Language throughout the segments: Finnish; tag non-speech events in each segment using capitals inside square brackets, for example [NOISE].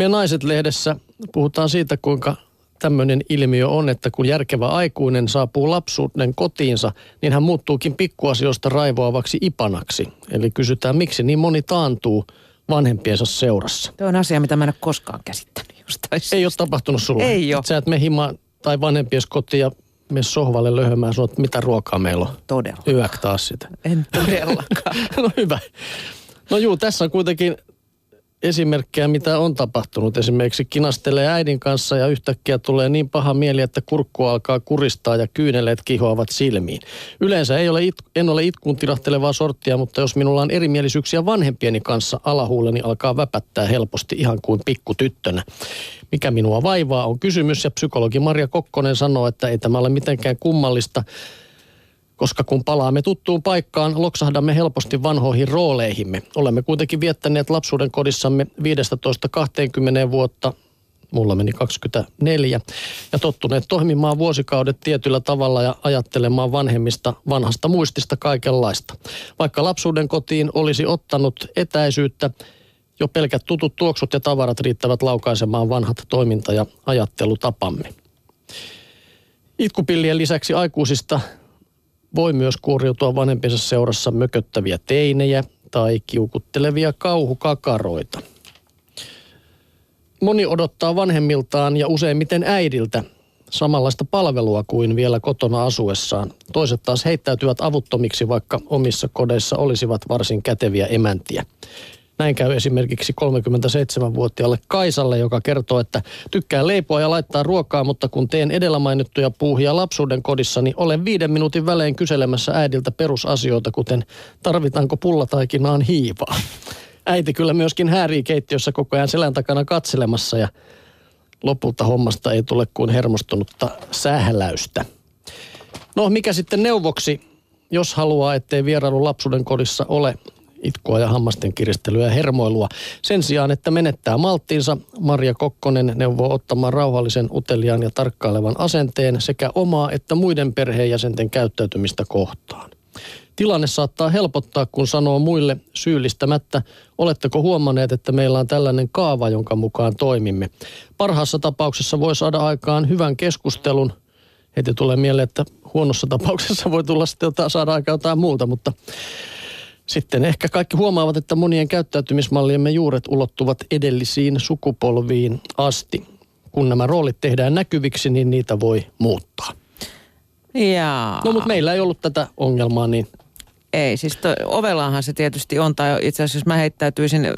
Me naiset-lehdessä puhutaan siitä, kuinka tämmöinen ilmiö on, että kun järkevä aikuinen saapuu lapsuuden kotiinsa, niin hän muuttuukin pikkuasioista raivoavaksi ipanaksi. Eli kysytään, miksi niin moni taantuu vanhempiensa seurassa. Tuo on asia, mitä mä en ole koskaan käsittänyt jostain Ei ole tapahtunut sulle. Ei ole. Sä et me hima tai vanhempies kotiin ja me sohvalle löhömään sanot, mitä ruokaa meillä on. Todella. Yök taas sitä. En todellakaan. [LAUGHS] no hyvä. No juu, tässä on kuitenkin esimerkkejä, mitä on tapahtunut. Esimerkiksi kinastelee äidin kanssa ja yhtäkkiä tulee niin paha mieli, että kurkku alkaa kuristaa ja kyyneleet kihoavat silmiin. Yleensä ei ole it, en ole itkuun tilahtelevaa sorttia, mutta jos minulla on erimielisyyksiä vanhempieni kanssa, alahuuleni alkaa väpättää helposti ihan kuin pikkutyttönä. Mikä minua vaivaa on kysymys ja psykologi Maria Kokkonen sanoo, että ei tämä ole mitenkään kummallista koska kun palaamme tuttuun paikkaan, loksahdamme helposti vanhoihin rooleihimme. Olemme kuitenkin viettäneet lapsuuden kodissamme 15-20 vuotta, mulla meni 24, ja tottuneet toimimaan vuosikaudet tietyllä tavalla ja ajattelemaan vanhemmista vanhasta muistista kaikenlaista. Vaikka lapsuuden kotiin olisi ottanut etäisyyttä, jo pelkät tutut tuoksut ja tavarat riittävät laukaisemaan vanhat toiminta- ja ajattelutapamme. Itkupillien lisäksi aikuisista voi myös kuoriutua vanhempiensa seurassa mököttäviä teinejä tai kiukuttelevia kauhukakaroita. Moni odottaa vanhemmiltaan ja useimmiten äidiltä samanlaista palvelua kuin vielä kotona asuessaan. Toiset taas heittäytyvät avuttomiksi, vaikka omissa kodeissa olisivat varsin käteviä emäntiä. Näin käy esimerkiksi 37-vuotiaalle Kaisalle, joka kertoo, että tykkää leipoa ja laittaa ruokaa, mutta kun teen edellä mainittuja puuhia lapsuuden kodissa, niin olen viiden minuutin välein kyselemässä äidiltä perusasioita, kuten tarvitaanko pullataikinaan hiivaa. Äiti kyllä myöskin häärii keittiössä koko ajan selän takana katselemassa ja lopulta hommasta ei tule kuin hermostunutta sähläystä. No mikä sitten neuvoksi, jos haluaa, ettei vierailu lapsuuden kodissa ole itkua ja hammasten kiristelyä ja hermoilua. Sen sijaan, että menettää malttiinsa, Maria Kokkonen neuvoo ottamaan rauhallisen, uteliaan ja tarkkailevan asenteen sekä omaa että muiden perheenjäsenten käyttäytymistä kohtaan. Tilanne saattaa helpottaa, kun sanoo muille syyllistämättä, oletteko huomanneet, että meillä on tällainen kaava, jonka mukaan toimimme. Parhaassa tapauksessa voi saada aikaan hyvän keskustelun. Heti tulee mieleen, että huonossa tapauksessa voi tulla sitten saada aikaan jotain muuta, mutta sitten ehkä kaikki huomaavat, että monien käyttäytymismalliemme juuret ulottuvat edellisiin sukupolviin asti. Kun nämä roolit tehdään näkyviksi, niin niitä voi muuttaa. Jaa. No mutta meillä ei ollut tätä ongelmaa, niin Ei, siis to, ovellaanhan se tietysti on. Tai itse asiassa jos mä heittäytyisin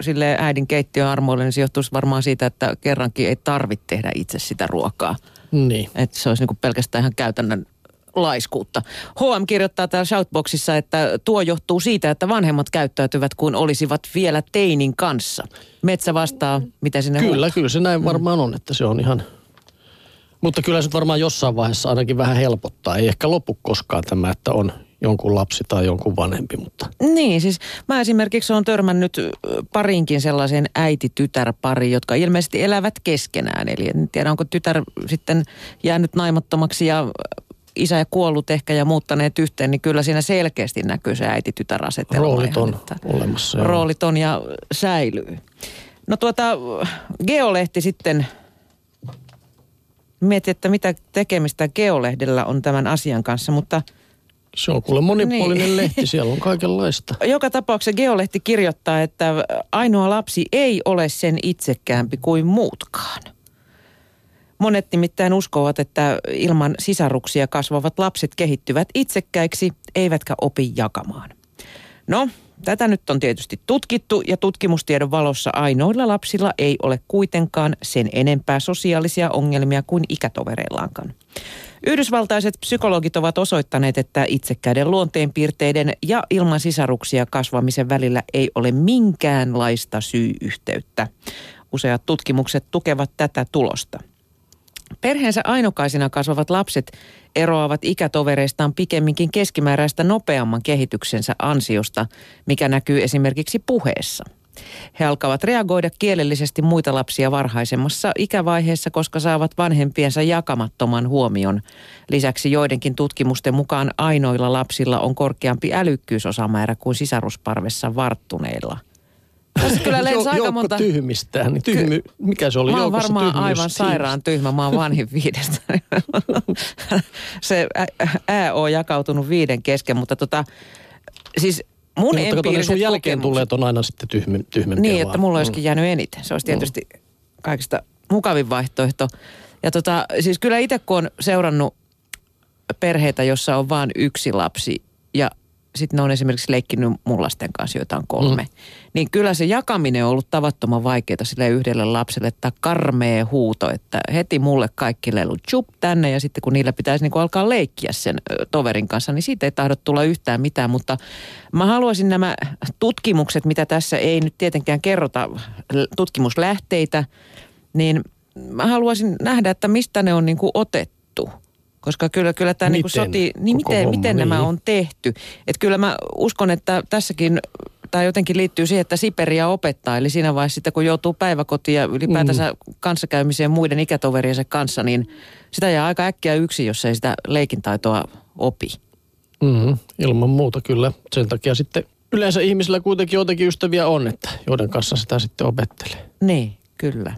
sille äidin keittiön armoille, niin se johtuisi varmaan siitä, että kerrankin ei tarvitse tehdä itse sitä ruokaa. niin. Että se olisi niinku pelkästään ihan käytännön laiskuutta. HM kirjoittaa täällä Shoutboxissa, että tuo johtuu siitä, että vanhemmat käyttäytyvät kuin olisivat vielä teinin kanssa. Metsä vastaa, mitä sinne Kyllä, kyllä se näin varmaan on, että se on ihan... Mutta kyllä se varmaan jossain vaiheessa ainakin vähän helpottaa. Ei ehkä lopu koskaan tämä, että on jonkun lapsi tai jonkun vanhempi, mutta... Niin, siis mä esimerkiksi olen törmännyt parinkin sellaisen äiti-tytär-pari, jotka ilmeisesti elävät keskenään. Eli en tiedä, onko tytär sitten jäänyt naimattomaksi ja isä ja kuollut ehkä ja muuttaneet yhteen, niin kyllä siinä selkeästi näkyy se äiti-tytär-asetelma. Roolit on että olemassa. joo. Roolit on ja säilyy. No tuota, Geolehti sitten mietin, että mitä tekemistä Geolehdellä on tämän asian kanssa, mutta – Se on kuule monipuolinen Niin. lehti, siellä on kaikenlaista. [LAUGHS] Joka tapauksessa Geolehti kirjoittaa, että ainoa lapsi ei ole sen itsekäämpi kuin muutkaan. Monet nimittäin uskovat, että ilman sisaruksia kasvavat lapset kehittyvät itsekkäiksi, eivätkä opi jakamaan. No, tätä nyt on tietysti tutkittu ja tutkimustiedon valossa ainoilla lapsilla ei ole kuitenkaan sen enempää sosiaalisia ongelmia kuin ikätovereillaankaan. Yhdysvaltaiset psykologit ovat osoittaneet, että itsekkäiden luonteenpiirteiden ja ilman sisaruksia kasvamisen välillä ei ole minkäänlaista syy-yhteyttä. Useat tutkimukset tukevat tätä tulosta. Perheensä ainokaisina kasvavat lapset eroavat ikätovereistaan pikemminkin keskimääräistä nopeamman kehityksensä ansiosta, mikä näkyy esimerkiksi puheessa. He alkavat reagoida kielellisesti muita lapsia varhaisemmassa ikävaiheessa, koska saavat vanhempiensa jakamattoman huomion. Lisäksi joidenkin tutkimusten mukaan ainoilla lapsilla on korkeampi älykkyysosamäärä kuin sisarusparvessa varttuneilla. Tässä kyllä lensi aika monta... tyhmistää, niin tyhmy, mikä se oli Mä oon varmaan tyhmyys aivan Teams. sairaan tyhmä, mä oon vanhin viidestä. [LAUGHS] se ä- ää on jakautunut viiden kesken, mutta tota, siis mun Niin, mutta kato, empiiriset sun jälkeen kokemukset- tulleet on aina sitten tyhmy, tyhmempiä Niin, vaan. että mulla Mm. olisikin jäänyt eniten. Se olisi tietysti kaikista mukavin vaihtoehto. Ja tota, siis kyllä itse kun on seurannut perheitä, jossa on vain yksi lapsi sitten ne on esimerkiksi leikkinyt mun lasten kanssa, joita on kolme. Mm. Niin kyllä se jakaminen on ollut tavattoman vaikeaa sille yhdelle lapselle, että karmee huuto, että heti mulle kaikki lelut chup tänne ja sitten kun niillä pitäisi niin alkaa leikkiä sen toverin kanssa, niin siitä ei tahdo tulla yhtään mitään. Mutta mä haluaisin nämä tutkimukset, mitä tässä ei nyt tietenkään kerrota tutkimuslähteitä, niin mä haluaisin nähdä, että mistä ne on niin kuin otettu. Koska kyllä, kyllä tämä niin kuin Miten sotii, niin koko miten, homma, miten nämä niin. on tehty. Että kyllä mä uskon, että tässäkin tämä jotenkin liittyy siihen, että Siperia opettaa. Eli siinä vaiheessa sitten, kun joutuu päiväkotiin ja ylipäätänsä mm. kanssakäymiseen muiden ikätoveriensa kanssa, niin sitä jää aika äkkiä yksin, jos ei sitä leikintaitoa opi. Mm, ilman muuta kyllä. Sen takia sitten yleensä ihmisillä kuitenkin joitakin ystäviä on, että joiden kanssa sitä sitten opettelee. Niin, kyllä.